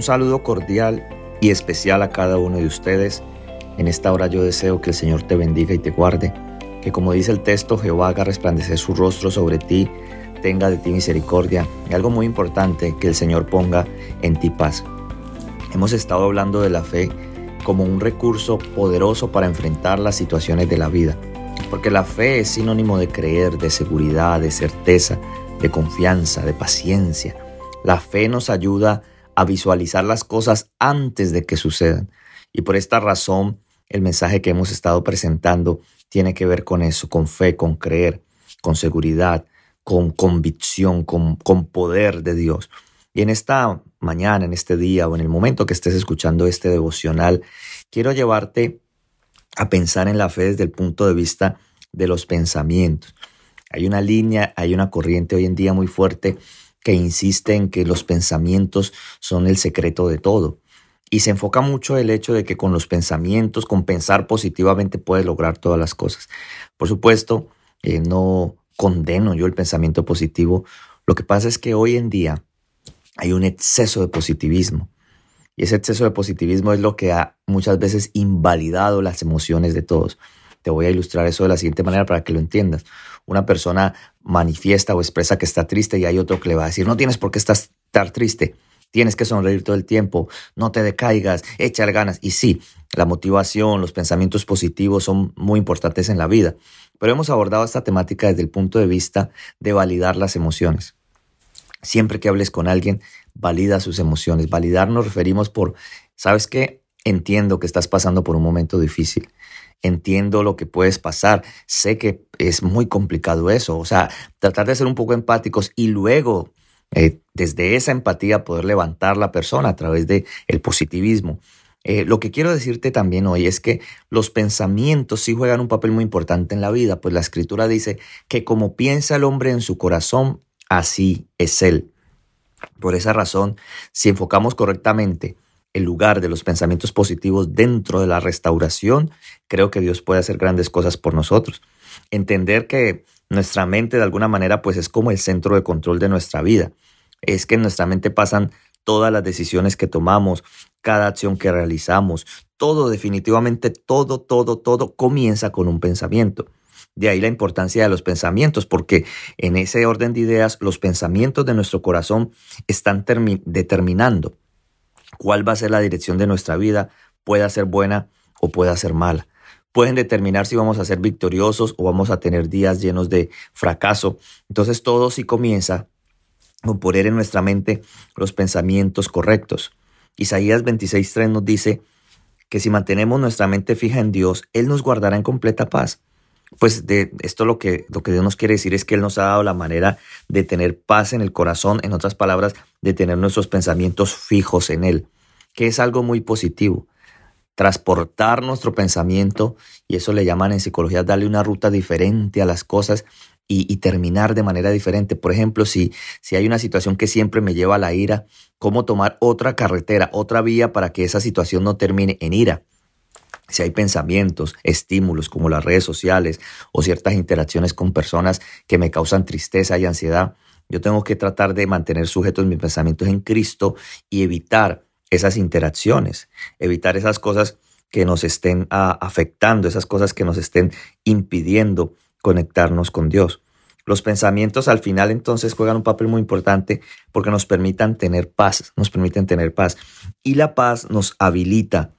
Un saludo cordial y especial a cada uno de ustedes. En esta hora yo deseo que el Señor te bendiga y te guarde, que como dice el texto, Jehová haga resplandecer su rostro sobre ti, tenga de ti misericordia y algo muy importante, que el Señor ponga en ti paz. Hemos estado hablando de la fe como un recurso poderoso para enfrentar las situaciones de la vida, porque la fe es sinónimo de creer, de seguridad, de certeza, de confianza, de paciencia. La fe nos ayuda a visualizar las cosas antes de que sucedan. Y por esta razón, el mensaje que hemos estado presentando tiene que ver con eso, con fe, con creer, con seguridad, con convicción, con, con poder de Dios. Y en esta mañana, en este día o en el momento que estés escuchando este devocional, quiero llevarte a pensar en la fe desde el punto de vista de los pensamientos. Hay una línea, hay una corriente hoy en día muy fuerte que insiste en que los pensamientos son el secreto de todo. Y se enfoca mucho el hecho de que con los pensamientos, con pensar positivamente, puedes lograr todas las cosas. Por supuesto, eh, no condeno yo el pensamiento positivo. Lo que pasa es que hoy en día hay un exceso de positivismo. Y ese exceso de positivismo es lo que ha muchas veces invalidado las emociones de todos. Te voy a ilustrar eso de la siguiente manera para que lo entiendas. Una persona manifiesta o expresa que está triste y hay otro que le va a decir, no tienes por qué estar triste, tienes que sonreír todo el tiempo, no te decaigas, echar ganas. Y sí, la motivación, los pensamientos positivos son muy importantes en la vida, pero hemos abordado esta temática desde el punto de vista de validar las emociones. Siempre que hables con alguien, valida sus emociones. Validar nos referimos por, ¿sabes qué? Entiendo que estás pasando por un momento difícil entiendo lo que puedes pasar, sé que es muy complicado eso, o sea, tratar de ser un poco empáticos y luego eh, desde esa empatía poder levantar la persona a través del el positivismo. Eh, lo que quiero decirte también hoy es que los pensamientos sí juegan un papel muy importante en la vida, pues la escritura dice que como piensa el hombre en su corazón, así es él. Por esa razón, si enfocamos correctamente el lugar de los pensamientos positivos dentro de la restauración, creo que Dios puede hacer grandes cosas por nosotros. Entender que nuestra mente de alguna manera pues es como el centro de control de nuestra vida. Es que en nuestra mente pasan todas las decisiones que tomamos, cada acción que realizamos, todo definitivamente, todo, todo, todo comienza con un pensamiento. De ahí la importancia de los pensamientos, porque en ese orden de ideas los pensamientos de nuestro corazón están determinando cuál va a ser la dirección de nuestra vida, pueda ser buena o pueda ser mala. Pueden determinar si vamos a ser victoriosos o vamos a tener días llenos de fracaso. Entonces todo sí comienza con poner en nuestra mente los pensamientos correctos. Isaías 26.3 nos dice que si mantenemos nuestra mente fija en Dios, Él nos guardará en completa paz. Pues de esto lo que, lo que Dios nos quiere decir es que Él nos ha dado la manera de tener paz en el corazón, en otras palabras, de tener nuestros pensamientos fijos en Él, que es algo muy positivo. Transportar nuestro pensamiento, y eso le llaman en psicología darle una ruta diferente a las cosas y, terminar de manera diferente. Por ejemplo, si, si hay una situación que siempre me lleva a la ira, ¿cómo tomar otra carretera, otra vía para que esa situación no termine en ira? Si hay pensamientos, estímulos como las redes sociales o ciertas interacciones con personas que me causan tristeza y ansiedad, yo tengo que tratar de mantener sujetos mis pensamientos en Cristo y evitar esas interacciones, evitar esas cosas que nos estén ah, afectando, esas cosas que nos estén impidiendo conectarnos con Dios. Los pensamientos al final entonces juegan un papel muy importante porque nos permitan tener paz, nos permiten tener paz. Y la paz nos habilita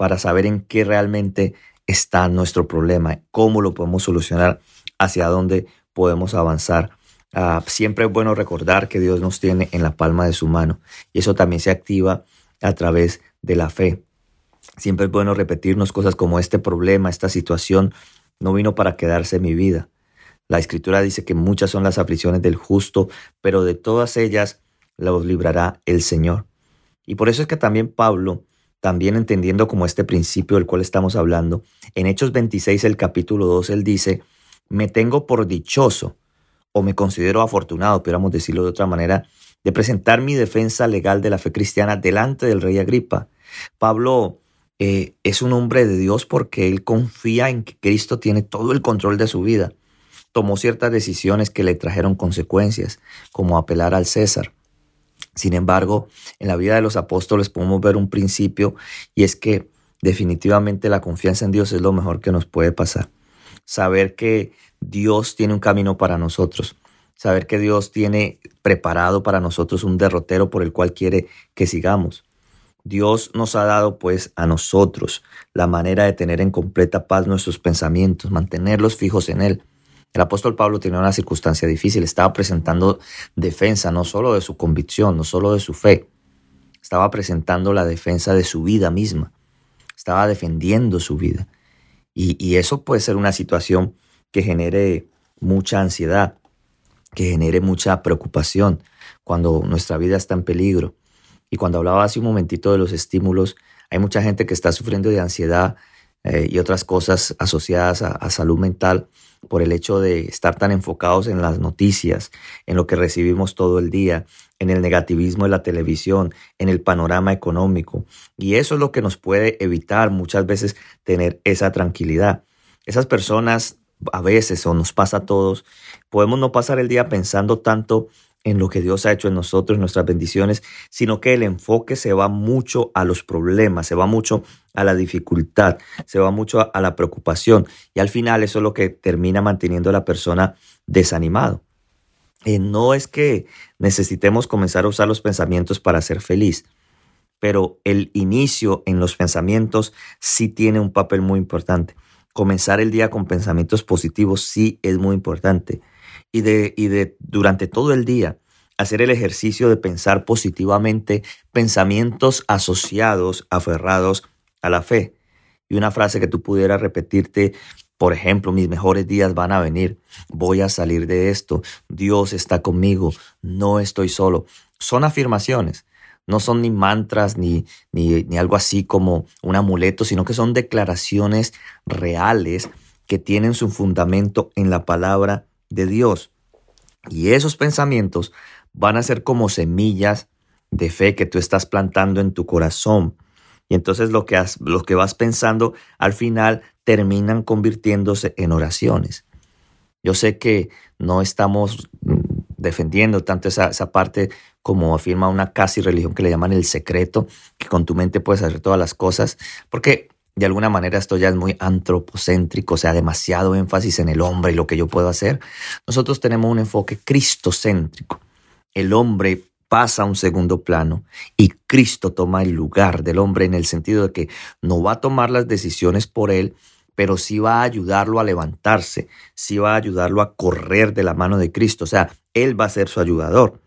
para saber en qué realmente está nuestro problema, cómo lo podemos solucionar, hacia dónde podemos avanzar. Ah, siempre es bueno recordar que Dios nos tiene en la palma de su mano y eso también se activa a través de la fe. Siempre es bueno repetirnos cosas como este problema, esta situación no vino para quedarse en mi vida. La escritura dice que muchas son las aflicciones del justo, pero de todas ellas los librará el Señor. Y por eso es que también Pablo también entendiendo como este principio del cual estamos hablando, en Hechos 26, el capítulo 2, él dice, me tengo por dichoso o me considero afortunado, podríamos decirlo de otra manera, de presentar mi defensa legal de la fe cristiana delante del rey Agripa. Pablo eh, es un hombre de Dios porque él confía en que Cristo tiene todo el control de su vida. Tomó ciertas decisiones que le trajeron consecuencias, como apelar al César. Sin embargo, en la vida de los apóstoles podemos ver un principio y es que definitivamente la confianza en Dios es lo mejor que nos puede pasar. Saber que Dios tiene un camino para nosotros. Saber que Dios tiene preparado para nosotros un derrotero por el cual quiere que sigamos. Dios nos ha dado pues a nosotros la manera de tener en completa paz nuestros pensamientos, mantenerlos fijos en Él. El apóstol Pablo tenía una circunstancia difícil, estaba presentando defensa no solo de su convicción, no solo de su fe, estaba presentando la defensa de su vida misma, estaba defendiendo su vida. Y, y eso puede ser una situación que genere mucha ansiedad, que genere mucha preocupación cuando nuestra vida está en peligro. Y cuando hablaba hace un momentito de los estímulos, hay mucha gente que está sufriendo de ansiedad eh, y otras cosas asociadas a, salud mental por el hecho de estar tan enfocados en las noticias, en lo que recibimos todo el día, en el negativismo de la televisión, en el panorama económico. Y eso es lo que nos puede evitar muchas veces tener esa tranquilidad. Esas personas a veces, o nos pasa a todos, podemos no pasar el día pensando tanto en lo que Dios ha hecho en nosotros, nuestras bendiciones, sino que el enfoque se va mucho a los problemas, se va mucho a la dificultad, se va mucho a la preocupación y al final eso es lo que termina manteniendo a la persona desanimado. Eh, no es que necesitemos comenzar a usar los pensamientos para ser feliz, pero el inicio en los pensamientos sí tiene un papel muy importante. Comenzar el día con pensamientos positivos sí es muy importante y de, y de durante todo el día hacer el ejercicio de pensar positivamente pensamientos asociados, aferrados a la fe. Y una frase que tú pudieras repetirte, por ejemplo, mis mejores días van a venir, voy a salir de esto, Dios está conmigo, no estoy solo. Son afirmaciones, no son ni mantras ni, ni, ni algo así como un amuleto, sino que son declaraciones reales que tienen su fundamento en la palabra de Dios. Y esos pensamientos van a ser como semillas de fe que tú estás plantando en tu corazón. Y entonces lo que, has, lo que vas pensando al final terminan convirtiéndose en oraciones. Yo sé que no estamos defendiendo tanto esa, esa, parte como afirma una casi religión que le llaman el secreto, que con tu mente puedes hacer todas las cosas, porque de alguna manera esto ya es muy antropocéntrico, o sea, demasiado énfasis en el hombre y lo que yo puedo hacer. Nosotros tenemos un enfoque cristocéntrico. El hombre pasa a un segundo plano y Cristo toma el lugar del hombre en el sentido de que no va a tomar las decisiones por él, pero sí va a ayudarlo a levantarse, sí va a ayudarlo a correr de la mano de Cristo, o sea, él va a ser su ayudador.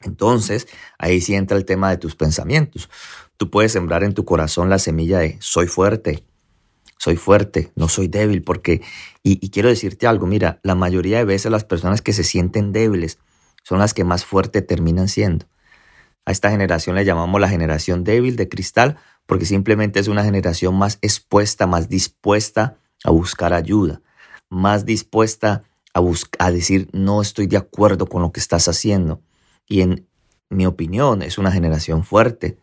Entonces, ahí sí entra el tema de tus pensamientos. Tú puedes sembrar en tu corazón la semilla de soy fuerte, soy fuerte, no soy débil, porque, y, quiero decirte algo, mira, la mayoría de veces las personas que se sienten débiles son las que más fuerte terminan siendo. A esta generación le llamamos la generación débil de cristal, porque simplemente es una generación más expuesta, más dispuesta a buscar ayuda, más dispuesta a, a decir no estoy de acuerdo con lo que estás haciendo. Y en mi opinión es una generación fuerte,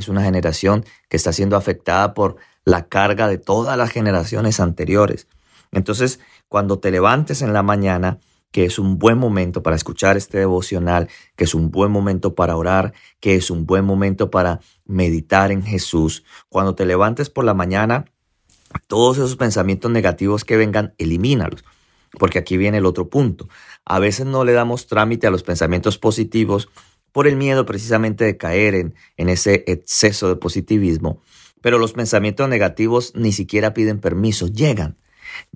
es una generación que está siendo afectada por la carga de todas las generaciones anteriores. Entonces, cuando te levantes en la mañana, que es un buen momento para escuchar este devocional, que es un buen momento para orar, que es un buen momento para meditar en Jesús. Cuando te levantes por la mañana, todos esos pensamientos negativos que vengan, elimínalos. Porque aquí viene el otro punto. A veces no le damos trámite a los pensamientos positivos por el miedo precisamente de caer en, ese exceso de positivismo. Pero los pensamientos negativos ni siquiera piden permiso, llegan.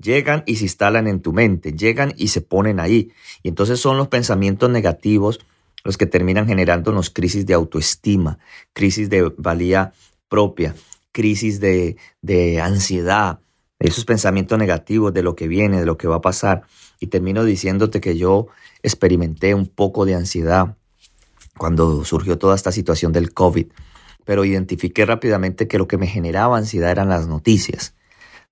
Llegan y se instalan en tu mente, llegan y se ponen ahí. Y entonces son los pensamientos negativos los que terminan generándonos crisis de autoestima, crisis de valía propia, crisis de, de ansiedad, esos pensamientos negativos de lo que viene, de lo que va a pasar. Y termino diciéndote que yo experimenté un poco de ansiedad cuando surgió toda esta situación del COVID, pero identifiqué rápidamente que lo que me generaba ansiedad eran las noticias.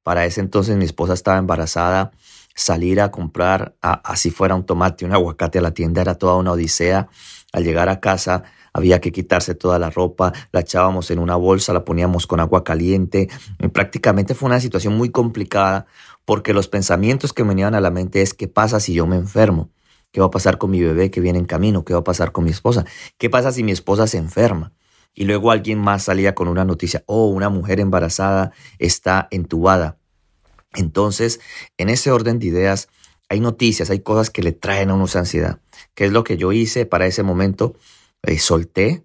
Para ese entonces mi esposa estaba embarazada, salir a comprar, así fuera un tomate, un aguacate a la tienda era toda una odisea. Al llegar a casa había que quitarse toda la ropa, la echábamos en una bolsa, la poníamos con agua caliente. prácticamente fue una situación muy complicada porque los pensamientos que venían a la mente es qué pasa si yo me enfermo, ¿Qué va a pasar con mi bebé que viene en camino? ¿Qué va a pasar con mi esposa? ¿Qué pasa si mi esposa se enferma? Y luego alguien más salía con una noticia, oh, una mujer embarazada está entubada. Entonces, en ese orden de ideas, hay noticias, hay cosas que le traen a uno ansiedad. ¿Qué es lo que yo hice para ese momento? Eh, solté,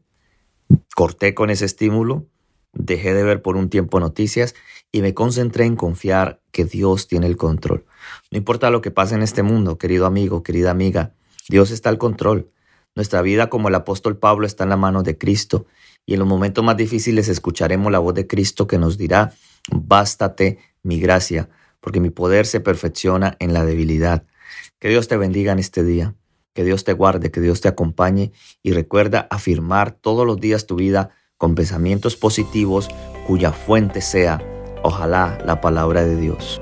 corté con ese estímulo, dejé de ver por un tiempo noticias y me concentré en confiar que Dios tiene el control. No importa lo que pase en este mundo, querido amigo, querida amiga, Dios está al control. Nuestra vida, como el apóstol Pablo, está en la mano de Cristo y en los momentos más difíciles escucharemos la voz de Cristo que nos dirá, bástate mi gracia, porque mi poder se perfecciona en la debilidad. Que Dios te bendiga en este día, que Dios te guarde, que Dios te acompañe y recuerda afirmar todos los días tu vida con pensamientos positivos cuya fuente sea, ojalá, la palabra de Dios.